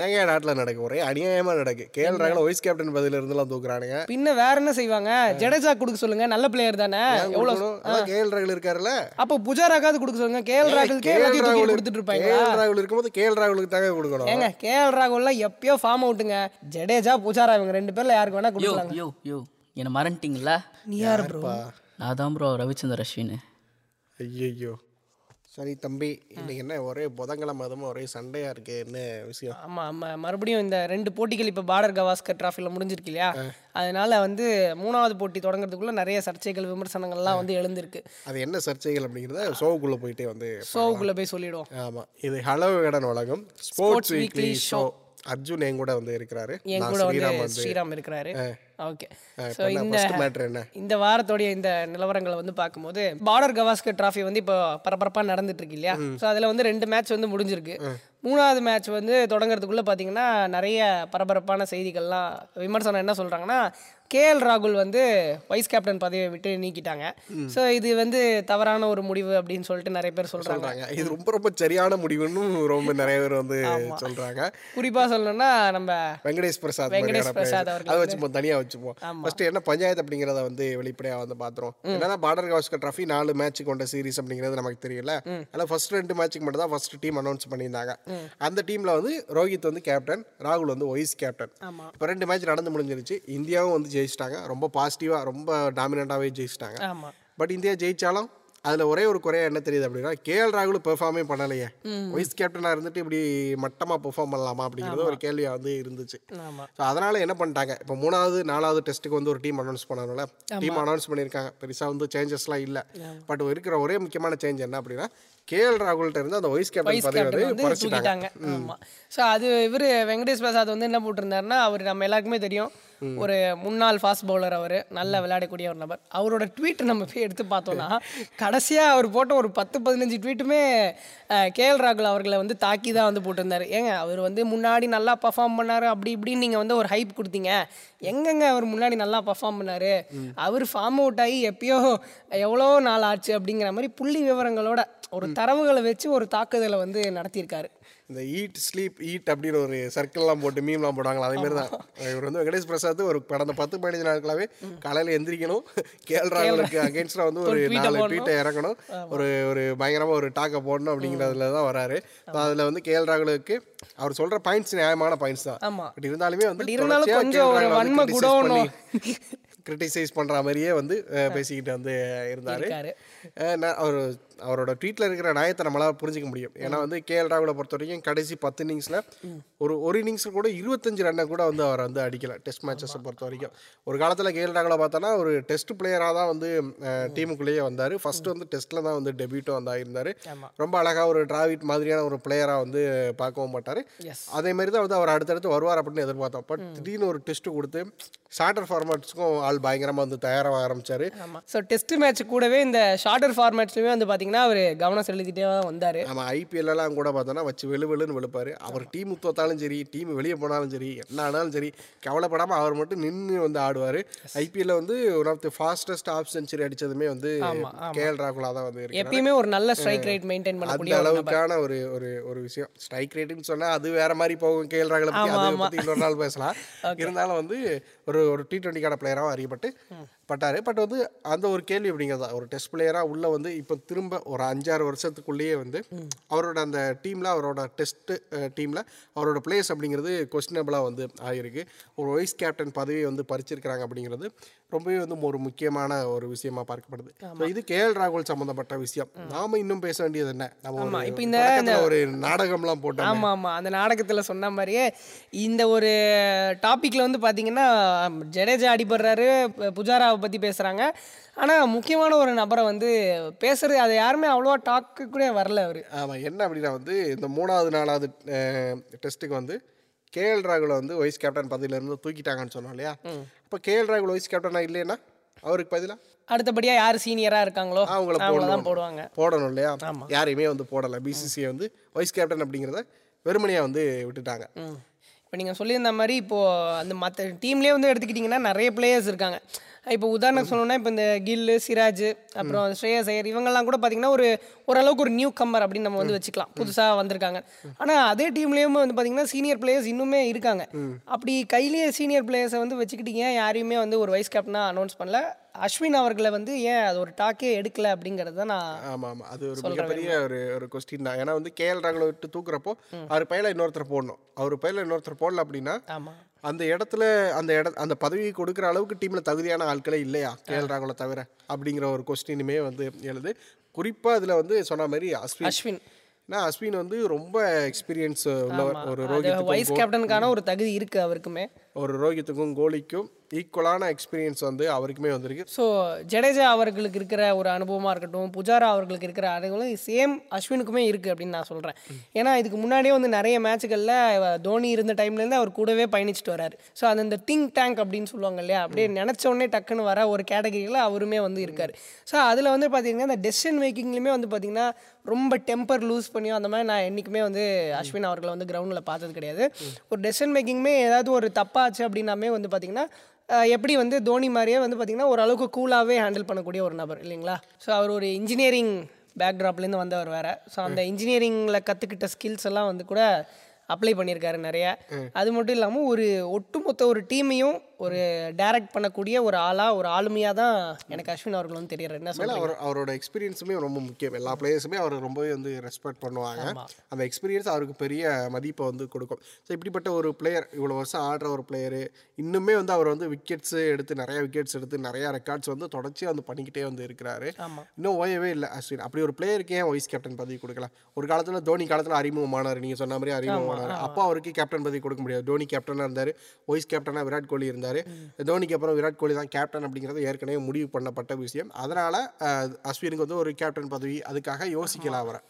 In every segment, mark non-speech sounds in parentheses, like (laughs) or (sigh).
என்னங்க நாட்டில் நடக்கு? ஒரே அநியாயமா நடக்கு. கேஎல் ராகுல் வைஸ் கேப்டன் பதில இருந்தெல்லாம் தூக்குறானுங்க. பின்ன வேற என்ன செய்வாங்க? ஜடேஜா கொடுக்க சொல்லுங்க நல்ல பிளேயர் தானே. எவ்வளவு அதான் கேஎல் ராகுல் இருக்காருல்ல. அப்போ புஜாராக்காவது கொடுக்க சொல்லுங்க. கேஎல் ராகுலுக்கே எல்லாத்தையும் தூக்கி கொடுத்துட்டு இருப்பாங்களா கேஎல் ராகுல் இருக்கும்போது கேஎல் ராகுலுக்கு தாங்க கொடுக்கணும். ஏங்க கேஎல் ராகுல்லாம் எப்பயோ ஃபார்ம் அவுட்டுங்க ஜடேஜா புஜாரா இவங்க ரெண்டு பேர்ல யாருக்கு வேணா யோ கொடுக்கலாங்க. யோ யோ என்னை மறந்துட்டீங்களா? நீ யார் ப்ரோ நான் தான் ப்ரோ ரவிச்சந்தர் அஸ்வின். ஐயோ சரி தம்பி இன்னைக்கு என்ன ஒரே புதன்கிழமை அதுவும் ஒரே சண்டையா இருக்கு என்ன விஷயம்? ஆமா ஆமா மறுபடியும் இந்த ரெண்டு போட்டிகள் இப்போ பார்டர் கவாஸ்கர் டிராஃபில முடிஞ்சிருக்கு இல்லையா? அதனால வந்து மூணாவது போட்டி தொடங்குறதுக்குள்ள நிறைய சர்ச்சைகள் விமர்சனங்கள்லாம் வந்து எழுந்திருக்கு. அது என்ன சர்ச்சைகள் அப்படிங்கிறத ஷோவுக்குள்ள போயிட்டே வந்து ஷோவுக்குள்ள போய் சொல்லிடுவோம். ஆமா இது ஹலோ கடன் உலகம் ஸ்போர்ட்ஸ் வீக்லி ஷோ அர்ஜுன் என் கூட வந்து இருக்கிறாரு. என் கூட வந்து ஸ்ரீராம் இருக்கிறாரு. ஓகே ஸோ இந்த இந்த வாரத்தோடைய இந்த நிலவரங்களை வந்து பார்க்கும்போது பார்டர் கவாஸ்கர் டிராஃபி வந்து இப்போ பரபரப்பாக நடந்துட்டு இருக்கு இல்லையா? ஸோ அதில் வந்து ரெண்டு மேட்ச் வந்து முடிஞ்சிருக்கு. மூணாவது மேட்ச் வந்து தொடங்குறதுக்குள்ள பார்த்தீங்கன்னா நிறைய பரபரப்பான செய்திகள்லாம் விமர்சனம் என்ன சொல்கிறாங்கன்னா கேஎல் ராகுல் வந்து வைஸ் கேப்டன் பதவியை விட்டு நீக்கிட்டாங்க. ஸோ இது வந்து தவறான ஒரு முடிவு அப்படின்னு சொல்லிட்டு நிறைய பேர் சொல்கிறாங்க சொல்றாங்க. இது ரொம்ப ரொம்ப சரியான முடிவுன்னு ரொம்ப நிறைய பேர் வந்து சொல்றாங்க. குறிப்பாக சொல்லணும்னா நம்ம வெங்கடேஷ் பிரசாத் வெங்கடேஷ் பிரசாத் பேர். அவர்கள் அதை வச்சுப்போம் தனியா வச்சுப்போம் ஃபர்ஸ்ட் என்ன பஞ்சாயத்து அப்படிங்கிறத வந்து வெளிப்படையா வந்து பாத்துறோம் என்னன்னா பார்டர் கவாஸ்கர் ட்ராஃபி நாலு மேட்ச் கொண்ட சீரிஸ் அப்படிங்கிறது நமக்கு தெரியல. அதில் ஃபர்ஸ்ட் ரெண்டு மேட்ச்சுக்கு மட்டும் தான் ஃபர்ஸ்ட் டீம் அனௌன்ஸ் பண்ணியிருந்தாங்க. அந்த டீம்ல வந்து ரோஹித் வந்து கேப்டன் ராகுல் வந்து வைஸ் கேப்டன். இப்போ ரெண்டு மேட்ச் நடந்து முடிஞ்சிருச்சு. இந்தியாவும் வந்து ஜெயிச்சிட்டாங்க. ரொம்ப பாசிட்டிவா ரொம்ப டாமினண்டாவே ஜெயிச்சிட்டாங்க. பட் இந்தியா ஜெயிச்சாலும் அதுல ஒரே ஒரு குறையா என்ன தெரியுது அப்படின்னா கேஎல் ராகுல் பெர்ஃபார்மே பண்ணலையே. வைஸ் கேப்டனா இருந்துட்டு இப்படி மட்டமா பெர்ஃபார்ம் பண்ணலாமா அப்படிங்கிறது ஒரு கேள்வியா வந்து இருந்துச்சு. ஸோ அதனால என்ன பண்ணிட்டாங்க இப்போ மூணாவது நாலாவது டெஸ்ட்டுக்கு வந்து ஒரு டீம் அனௌன்ஸ் பண்ணணும்ல டீம் அனௌன்ஸ் பண்ணியிருக்காங்க. பெருசாக வந்து சேஞ்சஸ்லாம் இல்லை. பட் இருக்கிற ஒரே முக்கியமான சேஞ்ச் என்ன அப்படின்னா கேஎல் ராகுல்கிட்ட இருந்து அந்த வைஸ் கேப்டன் வைஸ் பதவி கேப்டன் வந்து வந்து குறைச்சிட்டாங்க தூக்கிட்டாங்க ஆமா. ஸோ அது இவர் வெங்கடேஷ் பிரசாத் வந்து என்ன போட்டிருந்தாருன்னா அவர் நம்ம எல்லாருக்குமே தெரியும். ஒரு முன்னாள் ஃபாஸ்ட் பவுலர் அவர் நல்லா விளையாடக்கூடிய ஒரு நபர். அவரோட ட்வீட் நம்ம போய் எடுத்து பார்த்தோம்னா கடைசியாக அவர் போட்ட ஒரு பத்து பதினஞ்சு ட்வீட்டுமே கேஎல் ராகுல் அவர்களை வந்து தாக்கி தான் வந்து போட்டிருந்தாரு. ஏங்க அவர் வந்து முன்னாடி நல்லா பர்ஃபார்ம் பண்ணாரு அப்படி இப்படின்னு நீங்கள் வந்து ஒரு ஹைப் கொடுத்தீங்க. எங்கெங்க அவர் முன்னாடி நல்லா பர்ஃபார்ம் பண்ணாரு? அவர் ஃபார்ம் அவுட் ஆகி எப்பயோ எவ்வளோ நாள் ஆச்சு அப்படிங்கிற மாதிரி புள்ளி விவரங்களோட ஒரு தரவுகளை வச்சு ஒரு தாக்குதலை வந்து நடத்தியிருக்காரு. இந்த ஈட் ஸ்லீப் ஈட் அப்படின்னு ஒரு சர்க்கிள்லாம் போட்டு மீம்லாம் போடுவாங்களா? அதே மாதிரி தான். இவர் வந்து வெங்கடேஷ் பிரசாத் ஒரு கடந்த பத்து பதினஞ்சு நாட்களாவே காலையில் எந்திரிக்கணும். கேஎல் ராகுலுக்கு அகேன்ஸ்டாக வந்து ஒரு நாலு. ட்வீட்டை இறக்கணும். ஒரு ஒரு பயங்கரமாக ஒரு டாக்கை போடணும் அப்படிங்கிறதுல தான் வராரு. அதில் வந்து கேஎல் ராகுலுக்கு அவர் சொல்கிற பாயிண்ட்ஸ் நியாயமான பாயிண்ட்ஸ் தான். பட் இருந்தாலுமே வந்து இருந்தாலும் கொஞ்சம் வன்ம குடோனும் கிரிட்டிசைஸ் பண்ணுற மாதிரியே வந்து பேசிக்கிட்டு வந்து இருந்தார். அவர் அவரோட ட்வீட்டில் இருக்கிற நியாயத்தை நம்மளால் புரிஞ்சிக்க முடியும். ஏன்னா வந்து கேஎல் ராகுலை பொறுத்த வரைக்கும் கடைசி பத்து இன்னிங்ஸில் ஒரு ஒரு இன்னிங்ஸில் கூட இருபத்தஞ்சு ரன்னை கூட வந்து அவர் வந்து அடிக்கல டெஸ்ட் மேட்சஸை பொறுத்த வரைக்கும். ஒரு காலத்தில் கேஎல் ராகுலை பார்த்தோன்னா ஒரு டெஸ்ட் பிளேயராக தான் வந்து டீமுக்குள்ளேயே வந்தார். ஃபர்ஸ்ட் வந்து டெஸ்ட்டில் தான் வந்து டெபியூட்டும் வந்து ஆயிருந்தார். ரொம்ப அழகாக ஒரு டிராவிட் மாதிரியான ஒரு பிளேயராக வந்து பார்க்கவும் மாட்டார். அதே மாதிரி தான் வந்து அவர் அடுத்தடுத்து வருவார் அப்படின்னு எதிர்பார்த்தோம். பட் திடீர்னு ஒரு டெஸ்ட் கொடுத்து ஷார்ட்டர் ஃபார்மேட்ஸ்க்கும் ஆள் பயங்கரமாக வந்து தயாராக ஆரம்பிச்சாரு. ஆமாம் ஸோ டெஸ்ட் மேட்ச் கூடவே இந்த ஷார்ட்டர் ஃபார்மேட்ஸ்லையுமே வந்து பார்த்தீங்கன்னா அவர் கவனம் செலுத்திட்டே தான் வந்தார். நம்ம ஐபிஎல்லாம் கூட பார்த்தோன்னா வச்சு வெளு வெளுன்னு வெளுப்பாரு. அவர் டீம் தோத்தாலும் சரி டீம் வெளியே போனாலும் சரி என்ன ஆனாலும் சரி கவலைப்படாமல் அவர் மட்டும் நின்று வந்து ஆடுவார். ஐபிஎல்ல வந்து one of the fastest half century அடிச்சதுமே வந்து கேஎல் ராகுலா தான் வந்து எப்பயுமே ஒரு நல்ல ஸ்ட்ரைக் ரேட் மெயின்டைன் பண்ணக்கூடிய அளவுக்கான ஒரு ஒரு ஒரு விஷயம். ஸ்ட்ரைக் ரேட்டுன்னு சொன்னா அது வேற மாதிரி போகும் கேஎல் ராகுலை பத்தி அதை பத்தி இன்னொரு நாள் பேசலாம். (laughs) இருந்தாலும் வந்து ஒரு ஒரு டி டுவெண்ட்டிக்கான பிளேயராகவும் அறியப்பட்டு பட்டாரு. பட் வந்து அந்த ஒரு கேள்வி அப்படிங்கிறது. ஒரு டெஸ்ட் பிளேயரா உள்ள வந்து இப்போ திரும்ப ஒரு அஞ்சாறு வருஷத்துக்குள்ளேயே வந்து அவரோட அந்த டீம்ல அவரோட டெஸ்ட் டீம்ல அவரோட பிளேஸ் அப்படிங்கிறது கொஸ்டினபிளாக வந்து ஆகிருக்கு ஒரு வைஸ் கேப்டன் பதவியை வந்து பறிச்சிருக்கிறாங்க அப்படிங்கிறது ரொம்பவே வந்து ஒரு முக்கியமான ஒரு விஷயமா பார்க்கப்படுது. So இது கேஎல் ராகுல் சம்பந்தப்பட்ட விஷயம். நாம இன்னும் பேச வேண்டியது என்ன? நம்ம இப்ப இந்த- ஒரு நாடகம்லாம் போட்டோம். ஆமாம் ஆமாம் அந்த நாடகத்தில் சொன்ன மாதிரியே இந்த ஒரு டாப்பிக்கில் வந்து பார்த்தீங்கன்னா ஜடேஜா அடிபடுறாரு பு- புஜாராவை பற்றி பேசுகிறாங்க ஆனால் முக்கியமான ஒரு நபரை வந்து பேசுறது அது யாருமே அவ்வளோவா டாக்கு கூட வரல அவர். ஆமா என்ன அப்படின்னா வந்து இந்த மூணாவது நாலாவது டெஸ்ட்டுக்கு வந்து கேஎல் ராகுலை வந்து வைஸ் கேப்டன் பதவியில இருந்து தூக்கிட்டாங்கன்னு சொன்னோம் இல்லையா? அப்போ கேஎல் ராகுல் வைஸ் கேப்டனா இல்லைன்னா அவருக்கு பதிலா? அடுத்தபடியாக யார் சீனியராக இருக்காங்களோ அவங்கள தான். போடுவாங்க. போடணும் இல்லையா? யாரையுமே வந்து போடலை. பிசிசிஐ வந்து வைஸ் கேப்டன் அப்படிங்கிறத வெறுமனையாக வந்து விட்டுட்டாங்க. இப்போ நீங்கள் சொல்லியிருந்த மாதிரி இப்போது அந்த மற்ற டீம்லேயே வந்து எடுத்துக்கிட்டிங்கன்னா நிறைய பிளேயர்ஸ் இருக்காங்க. இப்போ உதாரணம் சொல்லணும்னா இப்போ இந்த கில்லு சிராஜ் அப்புறம் ஸ்ரேயஸ் ஐயர் இவங்கெல்லாம் கூட பார்த்தீங்கன்னா ஒரு ஓரளவுக்கு ஒரு நியூ கம்மர் அப்படின்னு நம்ம வந்து வச்சுக்கலாம். புதுசாக வந்திருக்காங்க. ஆனால் அதே டீம்லேயுமே வந்து பார்த்தீங்கன்னா சீனியர் பிளேயர்ஸ் இன்னுமே இருக்காங்க. அப்படி கையிலேயே சீனியர் பிளேயர்ஸை வந்து வச்சுக்கிட்டு ஏன் யாரையுமே வந்து ஒரு வைஸ் கேப்டனாக அனௌன்ஸ் பண்ணல? அஸ்வின் அவர்களை வந்து ஏன் அது ஒரு டாக்கே எடுக்கல அப்படிங்கிறது தான் நான் ஆமா ஆமா அது ஒரு மிகப்பெரிய ஒரு ஒரு கொஸ்டின் தான். ஏன்னா வந்து கேஎல் ராகுல விட்டு தூக்குறப்போ அவர் பையில இன்னொருத்தர் போடணும். அவர் பையில இன்னொருத்தர் போடல அப்படின்னா ஆமாம் அந்த இடத்துல அந்த இட அந்த பதவி கொடுக்குற அளவுக்கு டீம்ல தகுதியான ஆட்களே இல்லையா? ராகுல தவிர அப்படிங்கிற ஒரு கொஸ்டினுமே வந்து எழுது. குறிப்பா இதுல வந்து சொன்ன மாதிரி அஸ்வின். அஸ்வின். ஏன்னா அஸ்வின் வந்து ரொம்ப எக்ஸ்பீரியன்ஸ் உள்ளவர். ஒரு ரோஹித்துக்கும் வைஸ் கேப்டனுக்கான ஒரு தகுதி இருக்குது அவருக்குமே. ஒரு ரோஹித்துக்கும் கோலிக்கும் ஈக்குவலான எக்ஸ்பீரியன்ஸ் வந்து அவருக்குமே வந்திருக்கு. ஸோ ஜடேஜா அவர்களுக்கு இருக்கிற ஒரு அனுபவமாக இருக்கட்டும் புஜாரா அவர்களுக்கு இருக்கிற அனுபவம் சேம் அஸ்வினுக்குமே இருக்குது அப்படின்னு நான் சொல்கிறேன் ஏன்னா இதுக்கு முன்னாடியே வந்து நிறைய மேட்சுகளில் தோனி இருந்த டைம்லேருந்து அவர் கூடவே பயணிச்சுட்டு வராரு. ஸோ அது அந்த திங்க் டேங்க் அப்படின்னு சொல்லுவாங்க இல்லையா? அப்படியே நினச்ச உடனே டக்குன்னு வர ஒரு கேட்டகரியில் அவருமே வந்து இருக்கார். ஸோ அதில் வந்து பார்த்தீங்கன்னா இந்த டெசிஷன் மேக்கிங்லேயுமே வந்து பார்த்தீங்கன்னா ரொம்ப டெம்பர் லூஸ் பண்ணியோ அந்த மாதிரி நான் என்றைக்குமே வந்து அஸ்வின் அவர்களை வந்து கிரவுண்டில் பார்த்தது கிடையாது. ஒரு டெசிஷன் மேக்கிங்குமே ஏதாவது ஒரு தப்பாச்சு அப்படின்னாமே வந்து பார்த்தீங்கன்னா எப்படி வந்து தோனி மாதிரியே வந்து பார்த்திங்கன்னா ஓரளவுக்கு கூலாகவே ஹேண்டில் பண்ணக்கூடிய ஒரு நபர் இல்லைங்களா? ஸோ அவர் ஒரு இன்ஜினியரிங் பேக்ட்ராப்லேருந்து வந்தவர் வேறு. ஸோ அந்த இன்ஜினியரிங்கில் கற்றுக்கிட்ட ஸ்கில்ஸ் எல்லாம் வந்து கூட அப்ளை பண்ணியிருக்காரு நிறைய. அது மட்டும் இல்லாமல் ஒரு ஒட்டுமொத்த ஒரு டீமையும் ஒரு டைரக்ட் பண்ணக்கூடிய ஒரு ஆளாக ஒரு ஆளுமையாக தான் எனக்கு அஸ்வின் அவர்கள் வந்து தெரியறாரு. என்ன சொல்றீங்க? அவர் அவரோட எக்ஸ்பீரியன்ஸுமே ரொம்ப முக்கியம். எல்லா பிளேயர்ஸுமே அவர் ரொம்பவே வந்து ரெஸ்பெக்ட் பண்ணுவாங்க. அந்த எக்ஸ்பீரியன்ஸ் அவருக்கு பெரிய மதிப்பை வந்து கொடுக்கும். ஸோ இப்படிப்பட்ட ஒரு பிளேயர் இவ்வளோ வருஷம் ஆடுற ஒரு பிளேயரு இன்னுமே வந்து அவர் வந்து விக்கெட்ஸ் எடுத்து நிறைய விக்கெட்ஸ் எடுத்து நிறைய ரெக்கார்ட்ஸ் வந்து தொடர்ச்சியாக வந்து பண்ணிக்கிட்டே வந்து இருக்கிறாரு. இன்னும் ஓயவே இல்லை அஸ்வின். அப்படி ஒரு பிளேயருக்கு ஏன் வைஸ் கேப்டன் பதவி கொடுக்கலாம்? ஒரு காலத்தில் தோனி காலத்தில் அறிமுகமானார் நீங்கள் சொன்ன மாதிரி அறிமுகமானார் அப்போ அவருக்கு கேப்டன் பதவி கொடுக்க முடியாது. தோனி கேப்டனாக இருந்தார் வைஸ் கேப்டனாக விராட் கோலி இருந்தார். தோனிக்கு அப்புறம் விராட் கோலி தான் கேப்டன் அப்படிங்கிறது ஏற்கனவே முடிவு பண்ணப்பட்ட விஷயம். அதனால அஸ்வினுக்கு வந்து ஒரு கேப்டன் பதவி அதுக்காக யோசிக்கலாம் அவரை.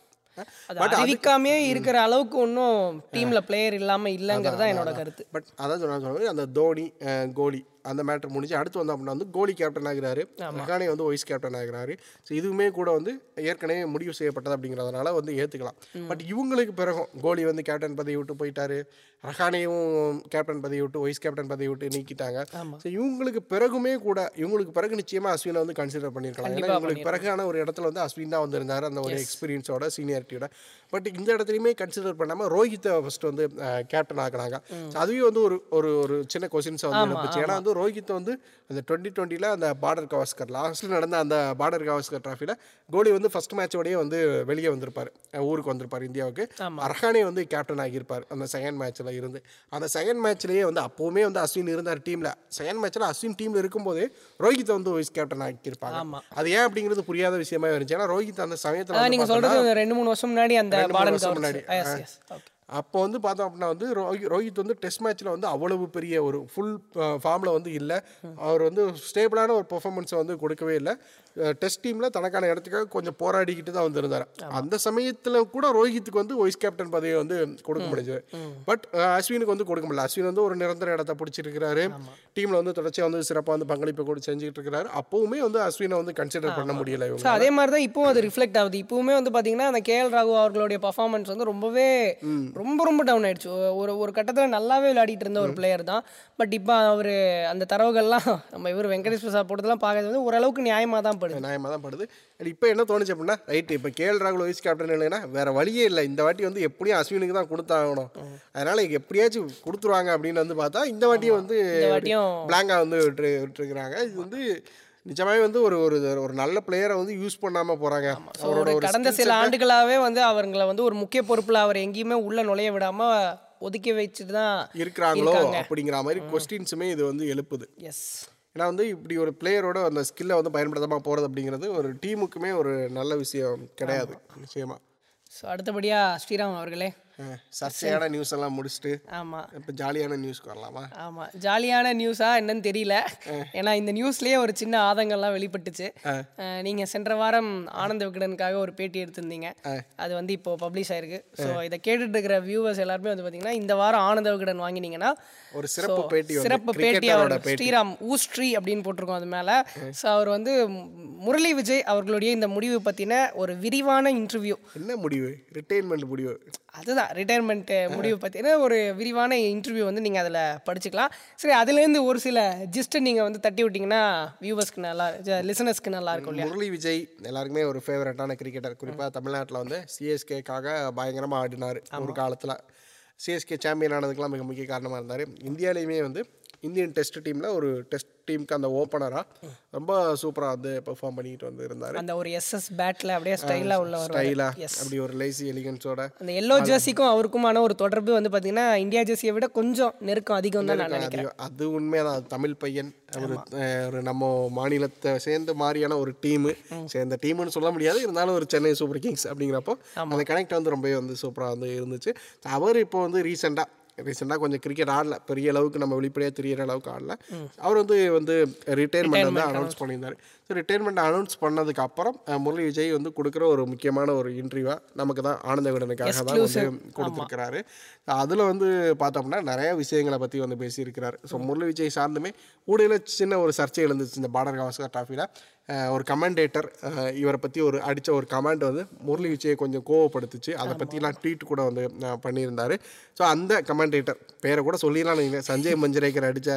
அது அறிவிக்காமே இருக்கிற அளவுக்கு ஒன்றும் டீமில் பிளேயர் இல்லாமல் இல்லைங்கிறது தான் என்னோட கருத்து. பட் அதான் சொன்ன அந்த தோனி கோலி அந்த மேட்டர் முடிஞ்சு அடுத்து வந்து அப்படின்னா வந்து கோலி கேப்டன் ஆகிறாரு. ரஹானே வந்து வைஸ் கேப்டன் ஆகிறாரு. ஸோ இதுவுமே கூட வந்து ஏற்கனவே முடிவு செய்யப்பட்டது அப்படிங்கிறதுனால வந்து ஏற்றுக்கலாம் பட் இவங்களுக்கு பிறகும் கோலி வந்து கேப்டன் பதவி விட்டு போயிட்டாரு. ரஹானேயும் கேப்டன் பதவி விட்டு வைஸ் கேப்டன் பதவி விட்டு நீக்கிட்டாங்க. ஸோ இவங்களுக்கு பிறகுமே கூட இவங்களுக்கு பிறகு நிச்சயமாக அஸ்வினை வந்து கன்சிடர் பண்ணியிருக்கலாம். ஏன்னா இவங்களுக்கு பிறகான ஒரு இடத்துல வந்து அஸ்வின் தான் வந்திருந்தாரு அந்த ஒரு எக்ஸ்பீரியன்ஸோட சீனியாரிட்டியோட பட் இந்த இடத்துலையுமே கன்சிடர் பண்ணாமல் ரோஹித்தை ஃபர்ஸ்ட் வந்து கேப்டன் ஆக்குனாங்க அதுவே வந்து ஒரு ஒரு சின்ன கொஸ்டின்ஸை வந்து ஏன்னா வந்து ரோஹித் வந்து அந்த டுவெண்ட்டி டுவெண்ட்டியில் அந்த பார்டர் கவாஸ்கர் லாஸ்ட்டில் நடந்த அந்த பார்டர் கவாஸ்கர் ட்ராஃபியில் கோலி வந்து ஃபர்ஸ்ட் மேட்சோடயே வந்து வெளியே வந்திருப்பார். ஊருக்கு வந்திருப்பார் இந்தியாவுக்கு. அரஹானே வந்து கேப்டன் ஆகியிருப்பார் அந்த செகண்ட் மேட்ச்சில் இருந்து. அந்த செகண்ட் மேட்ச்லேயே வந்து அப்போவுமே வந்து அஸ்வின் இருந்தார் டீமில் செகண்ட் மேட்ச்சில் அஸ்வின் டீமில் இருக்கும்போதே ரோஹித்தை வந்து வைஸ் கேப்டன் ஆக்கியிருப்பாங்க. அது ஏன் அப்படிங்கிறது புரியாத விஷயமா இருந்துச்சு. ஏன்னா ரோஹித் அந்த சமயத்தில் வந்து நீங்கள் சொல்கிறது ரெண்டு மூணு வருஷம் முன்னாடி அந்த முன்னாடி. அப்போ வந்து பார்த்தோம் அப்படின்னா வந்து ரோஹி ரோஹித் வந்து டெஸ்ட் மேட்ச்சில் வந்து அவ்வளவு பெரிய ஒரு ஃபுல் ஃபார்மில் வந்து இல்லை. அவர் வந்து ஸ்டேபிளான ஒரு பெர்ஃபார்மன்ஸை வந்து கொடுக்கவே இல்லை. டெஸ்ட் டீமில் தனக்கான இடத்துக்காக கொஞ்சம் போராடிக்கிட்டு தான் வந்திருந்தார். அந்த சமயத்தில் கூட ரோஹித்துக்கு வந்து வைஸ் கேப்டன் பதவியை வந்து கொடுக்க முடிஞ்சது. பட் அஸ்வினுக்கு வந்து கொடுக்க முடியல. அஸ்வின் வந்து ஒரு நிரந்தர இடத்த பிடிச்சிருக்கிறாரு. டீமில் வந்து தொடர்ச்சியாக வந்து சிறப்பாக வந்து பங்களிப்பு கூட செஞ்சுக்கிட்டு இருக்கிறாரு அப்போவுமே வந்து அஸ்வினை வந்து கன்சிடர் பண்ண முடியல அதே மாதிரி தான் இப்போவும் அது ரிஃப்ளெக்ட் ஆகுது. இப்போவுமே வந்து பார்த்தீங்கன்னா அந்த கேஎல் ராகு அவர்களுடைய பர்ஃபார்மன்ஸ் வந்து ரொம்பவே ரொம்ப ரொம்ப டவுன் ஆயிடுச்சு. ஒரு ஒரு கட்டத்தில் நல்லாவே விளையாடிட்டு இருந்த ஒரு பிளேயர் தான். பட் இப்போ அவர் அந்த தரவுகள்லாம் நம்ம இவர் வெங்கடேஷ் பிரசாத் போட்டதெல்லாம் பார்க்கறது வந்து ஓரளவுக்கு நியாயமாக தான் படுது. நியாயமாக தான் படுது. இப்போ என்ன தோணுச்சு அப்படின்னா ரைட்டு இப்போ கேஎல் ராகுல் வைஸ் கேப்டன் இல்லைன்னா வேற வழியே இல்லை. இந்த வாட்டி வந்து எப்படியும் அஸ்வினுக்கு தான் கொடுத்தாகணும். அதனால எப்படியாச்சும் கொடுத்துருவாங்க அப்படின்னு வந்து பார்த்தா இந்த வாட்டியும் வந்து இந்த வாட்டியும் பிளாங்கா வந்து விட்டு விட்டுருக்குறாங்க. இது வந்து நிஜமாவே வந்து ஒரு ஒரு ஒரு நல்ல பிளேயரை வந்து யூஸ் பண்ணாம போறாங்க. அவரோட கடந்த சில ஆண்டுகளாகவே வந்து அவங்களை வந்து ஒரு முக்கிய பொறுப்பில் அவர் எங்கேயுமே உள்ள நுழைய விடாம ஒதுக்கி வச்சுட்டு தான் இருக்கிறாங்களோ அப்படிங்கிற மாதிரி கொஸ்டின்ஸுமே இது வந்து எழுப்புது. எஸ் ஏன்னா வந்து இப்படி ஒரு பிளேயரோட அந்த ஸ்கில்லை வந்து பயன்படுத்தாமல் போகிறது அப்படிங்கிறது ஒரு டீமுக்குமே ஒரு நல்ல விஷயம் கிடையாது. நிச்சயமா. ஸோ அடுத்தபடியாக ஸ்ரீராம் அவர்களே. சர்ச்சையான நியூஸ் எல்லாம் முடிச்சுட்டு ஆமாம் இப்போ ஜாலியான நியூஸ்க்கு வரலாமா? ஆமாம் ஜாலியான நியூஸா என்னன்னு தெரியல. ஏன்னா இந்த நியூஸ்லேயே ஒரு சின்ன ஆதங்கம்லாம் வெளிப்பட்டுச்சு. நீங்கள் சென்ற வாரம் ஆனந்த விகடனுக்காக ஒரு பேட்டி எடுத்திருந்தீங்க. அது வந்து இப்போ பப்ளிஷ் ஆயிருக்கு. ஸோ இதை கேட்டுட்டு இருக்கிற வியூவர்ஸ் எல்லாருமே வந்து பார்த்தீங்கன்னா இந்த வாரம் ஆனந்த விகடன் வாங்கினீங்கன்னா ஒரு சிறப்பு பேட்டி சிறப்பு பேட்டி கிரிக்கெட்டரோட அவர் ஸ்ரீராம் ஊஸ்ட்ரி அப்படின்னு போட்டிருக்கோம் அது மேலே. ஸோ அவர் வந்து முரளி விஜய் அவர்களுடைய இந்த முடிவு பற்றின ஒரு விரிவான இன்டர்வியூ என்ன முடிவு? ரிட்டைன்மெண்ட் முடிவு. அதுதான் ரிட்டையர்மெண்ட் முடிவு பற்றின ஒரு விரிவான இன்டர்வியூ வந்து நீங்கள் அதில் படிச்சுக்கலாம். சரி அதுலேருந்து ஒரு சில ஜிஸ்ட்டை நீங்கள் வந்து தட்டி விட்டிங்கன்னா வியூவர்ஸ்க்கு நல்லா லிசனர்ஸ்க்கு நல்லா இருக்கும் இல்லையா? முரளி விஜய் எல்லாருக்குமே ஒரு ஃபேவரட்டான கிரிக்கெட்டர் குறிப்பாக தமிழ்நாட்டில் வந்து சிஎஸ்கேக்காக பயங்கரமாக ஆடினார் ஒரு காலத்தில். சிஎஸ்கே சாம்பியன் ஆனதுக்கெல்லாம் மிக முக்கிய காரணமாக இருந்தார். இந்தியாலேயுமே வந்து இந்தியன் டெஸ்ட் டீமில் ஒரு டெஸ்ட் டீமுக்கு அந்த ஓப்பனராக ரொம்ப சூப்பராக வந்து பெர்ஃபார்ம் பண்ணிட்டு வந்து இருந்தார். அந்த ஒரு எஸ்எஸ் பேட்டில் அப்படியே ஸ்டைலாக உள்ள ஸ்டைலாக அப்படி ஒரு லேசி எலிகன்ஸோட அந்த எல்லோ ஜெர்சிக்கும் அவருக்குமான ஒரு தொடர்பு வந்து பார்த்தீங்கன்னா இந்தியா ஜெர்சியை விட கொஞ்சம் நெருக்கம் அதிகம் தான் நான் நினைக்கிறேன். அது உண்மைதான். அது தமிழ் பையன். ஒரு ஒரு நம்ம மாநிலத்தை சேர்ந்த மாதிரியான ஒரு டீமு சேர்ந்த டீம்னு சொல்ல முடியாது. இருந்தாலும் ஒரு சென்னை சூப்பர் கிங்ஸ் அப்படிங்கிறப்போ அந்த கனெக்ட் வந்து ரொம்பவே வந்து சூப்பராக வந்து இருந்துச்சு. அவர் இப்போ வந்து ரீசெண்டாக ரீசெண்டாக கொஞ்சம் கிரிக்கெட் ஆடல. பெரிய அளவுக்கு நம்ம வெளிப்படையாக தெரியற அளவுக்கு ஆடல. அவர் வந்து வந்து ரிட்டையர்மெண்ட் வந்து அனௌன்ஸ் பண்ணியிருந்தார். ஸோ ரிட்டையர்மெண்ட் அனௌன்ஸ் பண்ணதுக்கு அப்புறம் முரளி விஜய் வந்து கொடுக்குற ஒரு முக்கியமான ஒரு இன்டர்வியூவாக நமக்கு தான் ஆனந்த விடனுக்காக தான் வந்து கொடுத்துருக்கிறாரு. அதில் வந்து பார்த்தோம்னா நிறைய விஷயங்களை பற்றி வந்து பேசியிருக்கிறார். ஸோ முரளி விஜய் சார்ந்துமே ஊடையில் சின்ன ஒரு சர்ச்சை எழுந்துச்சு இந்த பார்டர் கவாஸ்கர் ட்ராஃபியில் ஒரு கமெண்டேட்டர் இவரை பற்றி ஒரு அடித்த ஒரு கமெண்ட் வந்து முரளி விஜயை கொஞ்சம் கோவப்படுத்துச்சு. அதை பற்றிலாம் ட்வீட் கூட வந்து பண்ணியிருந்தாரு. ஸோ அந்த கமெண்டேட்டர் பேரை கூட சொல்லிடலாம் நீங்கள் சஞ்சய் மஞ்சரேக்கர் அடித்த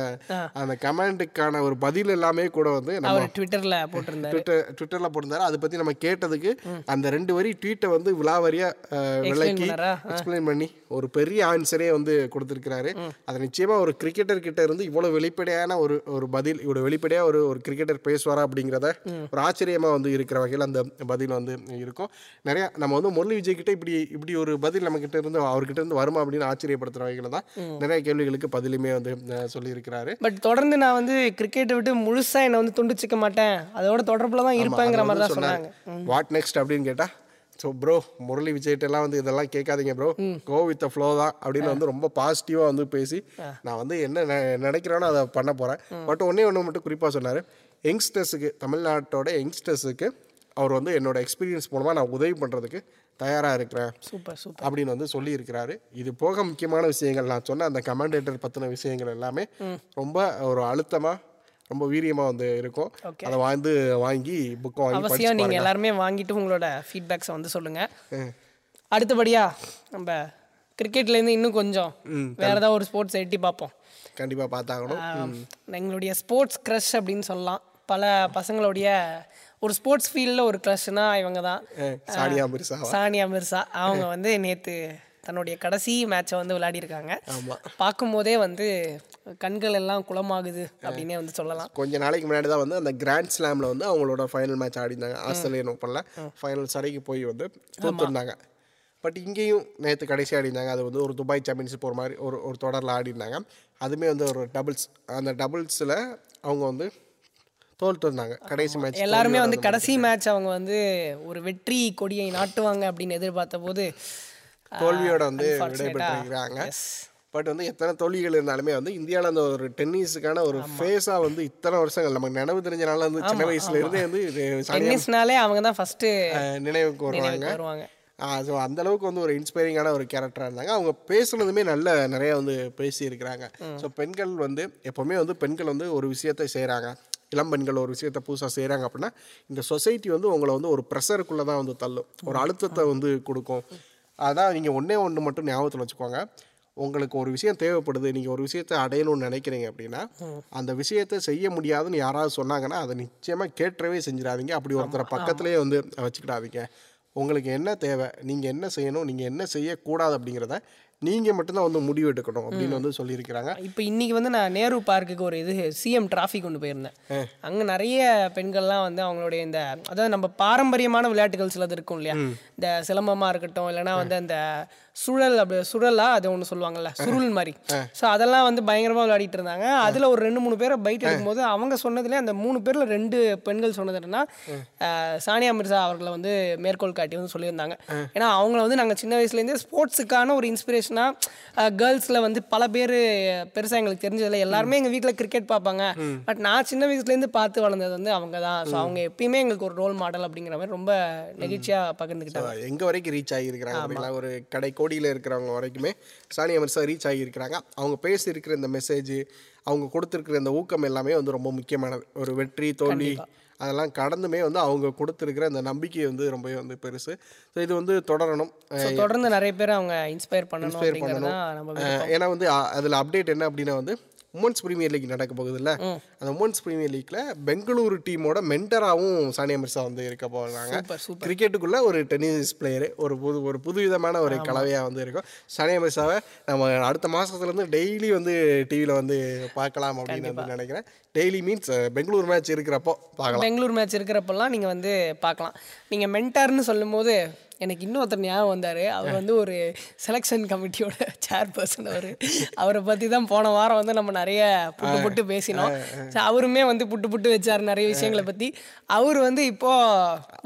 அந்த கமெண்ட்டுக்கான ஒரு பதில் எல்லாமே கூட வந்து நம்ம ட்விட்டரில் போட்டிருந்தாரு. ட்விட்டர் ட்விட்டரில் போட்டிருந்தாரு. அதை பற்றி நம்ம கேட்டதுக்கு அந்த ரெண்டு வரி ட்வீட்டை வந்து விலாவரியாக விளக்கி? எக்ஸ்பிளைன் பண்ணி ஒரு பெரிய ஆன்சரே வந்து கொடுத்துருக்கிறாரு. அது நிச்சயமாக ஒரு கிரிக்கெட்டர் கிட்ட இருந்து இவ்வளோ வெளிப்படையான ஒரு ஒரு பதில் இவ்வளோ வெளிப்படையாக ஒரு ஒரு கிரிக்கெட்டர் பேசுவாரா அப்படிங்கிறத ஒரு ஆச்சரியமாக வந்து இருக்கிற வகையில் அந்த பதில் வந்து இருக்கும். நிறையா நம்ம வந்து முரளி விஜய் கிட்ட இப்படி இப்படி ஒரு பதில் நம்ம கிட்ட இருந்து அவர்கிட்ட இருந்து வருமா அப்படின்னு ஆச்சரியப்படுத்துகிற வகையில் தான் நிறைய கேள்விகளுக்கு பதிலுமே வந்து சொல்லியிருக்கிறாரு. பட் தொடர்ந்து நான் வந்து கிரிக்கெட்டை விட்டு முழுசாக என்னை வந்து துண்டிச்சிக்க மாட்டேன். அதோட தொடர்பில் தான் இருப்பேங்கிற மாதிரி தான் சொன்னாங்க. வாட் நெக்ஸ்ட் அப்படின்னு கேட்டா ஸோ ப்ரோ முரளி விஜய்ட்டெல்லாம் வந்து இதெல்லாம் கேட்காதீங்க ப்ரோ கோ வித் ஃப்ளோ தான் அப்படின்னு வந்து ரொம்ப பாசிட்டிவாக வந்து பேசி நான் வந்து என்ன நினைக்கிறேனோ அதை பண்ண போகிறேன் பட் ஒன்றே ஒன்று மட்டும் குறிப்பாக சொன்னார். யங்ஸ்டர்ஸுக்கு தமிழ்நாட்டோட யங்ஸ்டர்ஸுக்கு அவர் வந்து என்னோட எக்ஸ்பீரியன்ஸ் மூலமாக நான் உதவி பண்ணுறதுக்கு தயாராக இருக்கிறேன் சூப்பர் சூப்பர். அப்படின்னு வந்து சொல்லியிருக்கிறாரு. இது போக முக்கியமான விஷயங்கள் நான் சொன்ன அந்த கமெண்டேட்டர் பற்றின விஷயங்கள் எல்லாமே ரொம்ப ஒரு அழுத்தமாக ரொம்ப வீரியமாக வந்து இருக்கும். அதை வந்து வாங்கி புக்கை வாங்கி அவசியம் நீங்கள் எல்லாருமே வாங்கிட்டு உங்களோட ஃபீட்பேக்ஸை வந்து சொல்லுங்கள் அடுத்தபடியாக நம்ம கிரிக்கெட்லேருந்து இன்னும் கொஞ்சம் வேறு ஏதாவது ஒரு ஸ்போர்ட்ஸ் எட்டி பார்ப்போம். கண்டிப்பாக பார்த்தாகணும். எங்களுடைய ஸ்போர்ட்ஸ் க்ரஷ் அப்படின்னு சொல்லலாம். பல பசங்களுடைய ஒரு ஸ்போர்ட்ஸ் ஃபீல்டில் ஒரு க்ரஷ்னா இவங்க தான். சானியா மிர்சா சானியா மிர்சா. அவங்க வந்து நேற்று தன்னுடைய கடைசி மேட்சை வந்து விளையாடிருக்காங்க ஆமா. பார்க்கும்போதே வந்து கண்கள் எல்லாம் குளமாகுது அப்படின்னே வந்து சொல்லலாம். கொஞ்ச நாளைக்கு முன்னாடி தான் வந்து அந்த கிராண்ட் ஸ்லாமில் வந்து அவங்களோட ஃபைனல் மேட்ச் ஆடிருந்தாங்க ஆஸ்திரேலியன் ஓப்பனில் ஃபைனல்ஸ் வரைக்கும் போய் வந்து தோத்துருந்தாங்க. பட் இங்கேயும் நேற்று கடைசி ஆடிருந்தாங்க அது வந்து ஒரு துபாய் சாம்பியன்ஷிப் ஒரு மாதிரி ஒரு ஒரு தொடரில் ஆடிருந்தாங்க அதுவுமே வந்து ஒரு டபுள்ஸ் அந்த டபுள்ஸில் அவங்க வந்து தோல்த்து இருந்தாங்க கடைசி மேட்ச் எல்லாருமே வந்து கடைசி மேட்ச் அவங்க வந்து ஒரு வெற்றி கொடியை நாட்டுவாங்க அப்படின்னு எதிர்பார்த்த போது தோல்வியோட வந்து unfortunate-ஆ, விடைபெற்றிருக்கிறாங்க. பட் வந்து எத்தனை தோல்விகள் இருந்தாலுமே வந்து இந்தியாவில் அந்த ஒரு டென்னிஸுக்கான ஒரு ஃபேஸாக வந்து இத்தனை வருஷங்கள் நமக்கு நினைவு தெரிஞ்சனால வந்து சின்ன வயசுல இருந்தே வந்து டென்னிஸ்னாலே அவங்க தான் அஹ், நினைவுக்கு வருவாங்க ஸோ அந்த அளவுக்கு வந்து ஒரு இன்ஸ்பைரிங்கான ஒரு கேரக்டராக இருந்தாங்க. அவங்க பேசுனதுமே நல்ல நிறைய வந்து பேசியிருக்கிறாங்க. ஸோ பெண்கள் வந்து எப்போவுமே வந்து பெண்கள் வந்து ஒரு விஷயத்தை செய்கிறாங்க இளம் பெண்கள் ஒரு விஷயத்தை புதுசாக செய்கிறாங்க அப்படின்னா இந்த சொசைட்டி வந்து உங்களை வந்து ஒரு ப்ரெஷருக்குள்ளே தான் வந்து தள்ளும். ஒரு அழுத்தத்தை வந்து கொடுக்கும். அதான் நீங்கள் ஒன்றே ஒன்று மட்டும் ஞாபகத்தில் வச்சுக்கோங்க. உங்களுக்கு ஒரு விஷயம் தேவைப்படுது நீங்கள் ஒரு விஷயத்தை அடையணும்னு நினைக்கிறீங்க அப்படின்னா அந்த விஷயத்தை செய்ய முடியாதுன்னு யாராவது சொன்னாங்கன்னா அதை நிச்சயமாக கேட்டவே செஞ்சிடாதீங்க. அப்படி ஒருத்தரை பக்கத்துலேயே வந்து வச்சுக்கிடாதீங்க. உங்களுக்கு என்ன தேவை நீங்கள் என்ன செய்யணும் நீங்கள் என்ன செய்யக்கூடாது அப்படிங்கிறத நீங்கள் மட்டும்தான் வந்து முடிவு எடுக்கணும் அப்படின்னு வந்து சொல்லியிருக்கிறாங்க. இப்போ இன்னைக்கு வந்து நான் நேரு பார்க்குக்கு ஒரு இது சிஎம் டிராஃபி கொண்டு போயிருந்தேன். அங்கே நிறைய பெண்கள்லாம் வந்து அவங்களுடைய இந்த அதாவது நம்ம பாரம்பரியமான விளையாட்டுகள் சிலது இருக்கும் இல்லையா? இந்த சிலம்பமாக இருக்கட்டும் இல்லைன்னா வந்து அந்த சுழல் அப்படி சுழலா அது ஒன்று சொல்லுவாங்கல்ல சுருள் மாதிரி. ஸோ அதெல்லாம் வந்து பயங்கரமாக விளையாடிட்டு இருந்தாங்க. அதில் ஒரு ரெண்டு மூணு பேரை பைட் எடுக்கும்போது அவங்க சொன்னதுலேயே அந்த மூணு பேரில் ரெண்டு பெண்கள் சொன்னது என்னன்னா சானியா மிர்சா அவர்களை வந்து மேற்கோள் காட்டி வந்து சொல்லியிருந்தாங்க. ஏன்னா அவங்கள வந்து நாங்கள் சின்ன வயசுலேருந்தே ஸ்போர்ட்ஸுக்கான ஒரு இன்ஸ்பிரேஷனாக கேர்ள்ஸில் வந்து பல பேர் பெருசாக எங்களுக்கு தெரிஞ்சதில்லை எல்லாருமே எங்கள் வீட்டில் கிரிக்கெட் பார்ப்பாங்க. பட் நான் சின்ன வயசுலேருந்து பார்த்து வளர்ந்தது வந்து அவங்க தான். ஸோ அவங்க எப்பயுமே எங்களுக்கு ஒரு ரோல் மாடல் அப்படிங்கிற மாதிரி ரொம்ப நெகிழ்ச்சியாக பகிர்ந்துக்கிட்டாங்க. எங்கே வரைக்கும் ரீச் ஆகியிருக்கிறாங்க ஒரு கடைக்கோ சவுடியில் இருக்கிறவங்க வரைக்குமே சானியா மிர்சா ரீச் ஆகியிருக்கிறாங்க. அவங்க பேசியிருக்கிற இந்த மெசேஜ் அவங்க கொடுத்துருக்கிற இந்த ஊக்கம் எல்லாமே வந்து ரொம்ப முக்கியமானது. ஒரு வெற்றி தோல்வி அதெல்லாம் கடந்துமே வந்து அவங்க கொடுத்துருக்கிற அந்த நம்பிக்கை வந்து ரொம்பவே வந்து பெருசு. ஸோ இது வந்து தொடரணும். தொடர்ந்து நிறைய பேர் அவங்க இன்ஸ்பயர் பண்ணணும் நம்ம அஹ் ஏன்னா வந்து அதுல அப்டேட் என்ன அப்படின்னா வந்து உமன்ஸ் பிரீமியர் லீக் நடக்க போகுது இல்ல அந்த உமன்ஸ் பிரீமியர் லீக்ல பெங்களூரு டீமோட மென்டராகவும் சானியா மிர்சா வந்து இருக்க போகிறாங்க கிரிக்கெட்டுக்குள்ள ஒரு டென்னிஸ் பிளேயரு ஒரு புது ஒரு புது விதமான ஒரு கலவையா வந்து இருக்கும். சானியா மிர்சாவை நம்ம அடுத்த மாசத்துல இருந்து டெய்லி வந்து டிவியில் வந்து பார்க்கலாம் அப்படின்னு வந்து நினைக்கிறேன். டெய்லி மீன்ஸ் பெங்களூர் மேட்ச் இருக்கிறப்போ பார்க்கலாம். பெங்களூர் மேட்ச் இருக்கிறப்பெல்லாம் நீங்கள் வந்து பார்க்கலாம். நீங்கள் மென்டார்னு சொல்லும்போது எனக்கு இன்னொருத்தர் ஞாபகம் வந்தார். அவர் வந்து ஒரு செலெக்ஷன் கமிட்டியோட சேர்பர்சன் அவர். அவரை பற்றி தான் போன வாரம் வந்து நம்ம நிறைய புட்டு புட்டு பேசினோம். அவருமே வந்து புட்டு புட்டு வச்சார் நிறைய விஷயங்களை பற்றி அவர் வந்து இப்போ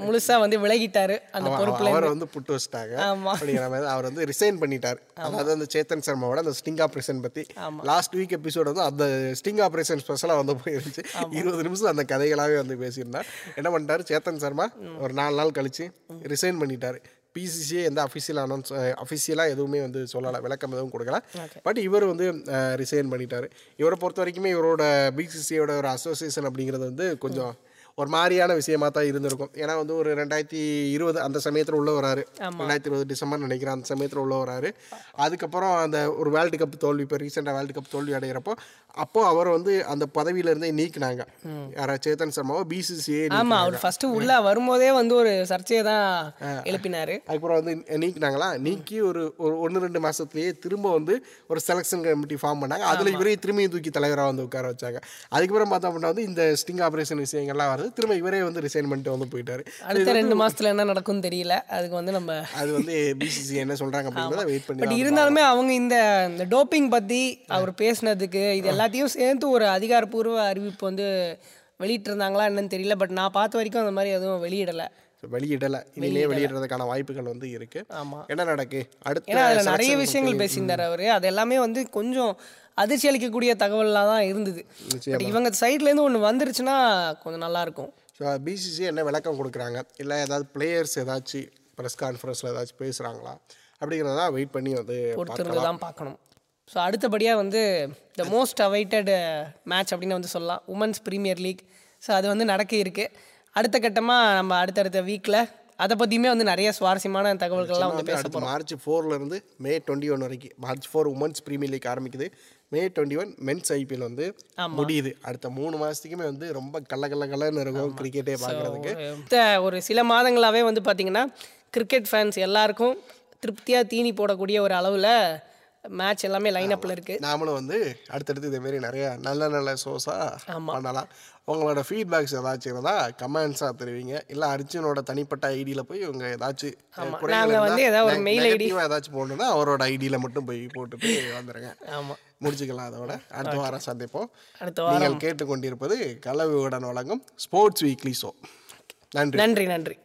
முழுசாக வந்து விலகிட்டாரு அந்த பொறுப்பில் அவரை வந்து புட்டு வச்சிட்டாங்க. ஆமா. அப்படிங்கிற மாதிரி அவர் வந்து ரிசைன் பண்ணிட்டார். அதாவது அந்த சேத்தன் சர்மாவோட அந்த ஸ்டிங் ஆப்ரேஷன் பத்தி. லாஸ்ட் வீக் எபிசோட் வந்து அந்த ஸ்டிங் ஆப்ரேஷன் ஸ்பெஷலாக வந்து போயிருந்துச்சு. இருபது நிமிஷம் அந்த கதைகளாகவே வந்து பேசியிருந்தார். என்ன பண்ணிட்டாரு சேத்தன் சர்மா? ஒரு நாலு நாள் கழிச்சு ரிசைன் பண்ணிட்டாரு. பிசிசிஏ எந்த அஃபிஷியல் அனௌன்ஸ் அஃபிஷியலாக எதுவுமே வந்து சொல்லலை. விளக்கம் எதுவும் கொடுக்கல. பட் இவர் வந்து ரிசைன் பண்ணிட்டாரு. இவரை பொறுத்த வரைக்குமே இவரோட பிசிசியோட ஒரு அசோசியேஷன் அப்படிங்கிறது வந்து கொஞ்சம் ஒரு மாதிரியான விஷயமா தான் இருந்திருக்கும். ஏன்னா வந்து ஒரு ரெண்டாயிரத்தி இருபது அந்த சமயத்தில் உள்ள வராரு. ரெண்டாயிரத்தி இருபது டிசம்பர் நினைக்கிறேன் அந்த சமயத்தில் உள்ள வராரு. அதுக்கப்புறம் அந்த ஒரு வேர்ல்டு கப் தோல்வி இப்போ ரீசெண்டாக வேர்ல்டு கப் தோல்வி அடைகிறப்போ அப்போ அவர் வந்து அந்த பதவியில இருந்தே நீக்கினாங்க. யாரா சேத்தன் சர்மாவை பிசிசிஏ ஆமாம் அவர் ஃபஸ்ட்டு உள்ளே வரும்போதே வந்து ஒரு சர்ச்சையை தான் எழுப்பினார். அதுக்கப்புறம் வந்து நீக்கினாங்களா? நீக்கி ஒரு ஒரு ஒன்று ரெண்டு மாசத்துலயே திரும்ப வந்து ஒரு செலெக்ஷன் கமிட்டி ஃபார்ம் பண்ணாங்க. அதில் இவரே திரும்பியும் தூக்கி தலைவராக வந்து உட்கார வச்சாங்க. அதுக்கப்புறம் பார்த்தோம் அப்படின்னா வந்து இந்த ஸ்டிங் ஆப்ரேஷன் விஷயங்கள்லாம் வருது. திரும்ப இவரே வந்து ரிசைன் பண்ணிட்டு வந்து போயிட்டாரு. அடுத்த ரெண்டு மாசத்துல என்ன நடக்கும்னு தெரியல. அதுக்கு வந்து நம்ம அது வந்து பிசிசி என்ன சொல்றாங்க அப்படிங்கிறத வெயிட் பண்ணி பட் இருந்தாலுமே அவங்க இந்த டோப்பிங் பத்தி அவர் பேசுனதுக்கு இது எல்லாத்தையும் சேர்த்து ஒரு அதிகாரப்பூர்வ அறிவிப்பு வந்து வெளியிட்டிருந்தாங்களா என்னன்னு தெரியல. பட் நான் பார்த்த வரைக்கும் அந்த மாதிரி எதுவும் வெளியிடலை. வெளியிடல. இனிமே வெளியிடுறதுக்கான வாய்ப்புகள் வந்து இருக்கு. ஆமா. என்ன நடக்கு? அடுத்த நிறைய விஷயங்கள் பேசியிருந்தார் அவர். அது எல்லாமே வந்து கொஞ்சம் அதிர்ச்சி அளிக்கக்கூடிய தகவலாக தான் இருந்தது இவங்க சைட்லேருந்து ஒன்று வந்துருச்சுன்னா கொஞ்சம் நல்லா இருக்கும் ஸோ பிசிசி என்ன விளக்கம் கொடுக்குறாங்க? இல்லை ஏதாவது பிளேயர்ஸ் ஏதாச்சும் ப்ரெஸ் கான்ஃபரன்ஸில் ஏதாச்சும் பேசுகிறாங்களா அப்படிங்கிறத வெயிட் பண்ணி வந்து பொறுத்திருந்து தான் பார்க்கணும். ஸோ அடுத்தபடியாக வந்து த மோஸ்ட் அவைட்டட் மேட்ச் அப்படின்னு வந்து சொல்லலாம். உமன்ஸ் ப்ரீமியர் லீக் ஸோ அது வந்து நடக்க இருக்கு. அடுத்த கட்டமாக நம்ம அடுத்தடுத்த வீக்கில் அதை பற்றியுமே வந்து நிறைய சுவாரஸ்யமான தகவல்கள்லாம் வந்து அடுத்து மார்ச் ஃபோர்ல இருந்து மே டுவெண்ட்டி ஒன் வரைக்கும். March four women's premier league ஆரம்பிக்குது. May twenty one men's IPL வந்து முடியுது. அடுத்த மூணு மாசத்துக்குமே வந்து ரொம்ப கல்ல கல்ல கல்லன்னு இருக்கும் கிரிக்கெட்டே பார்க்கறதுக்கு. ஒரு சில மாதங்களாகவே வந்து பார்த்திங்கன்னா கிரிக்கெட் ஃபேன்ஸ் எல்லாருக்கும் திருப்தியாக தீனி போடக்கூடிய ஒரு அளவில் மேட்ச் எல்லாமே லைனப்பில் இருக்குது நாமளும் வந்து அடுத்தடுத்து இதே மாதிரி நிறைய நல்ல நல்ல ஷோஸாக பண்ணலாம். உங்களோட ஃபீட்பேக்ஸ் ஏதாச்சும் இருந்தால் கமெண்ட்ஸாக தெரிவிங்க. இல்லை அர்ஜுனோட தனிப்பட்ட ஐடியில் போய் உங்க ஏதாச்சும் குறைகள் நாங்க வந்து ஏதாவது ஒரு mail negative-ஆ ஏதாச்சும் போடணும்னா அவரோட ஐடியில் மட்டும் போய் போட்டுட்டு வந்துடுங்க ஆமாம் முடிச்சுக்கலாம் அதோட. அடுத்த வாரம் சந்திப்போம். அடுத்த நீங்கள் கேட்டுக்கொண்டிருப்பது கலவியுடன் வழங்கும் ஸ்போர்ட்ஸ் வீக்லி ஷோ நன்றி. நன்றி நன்றி.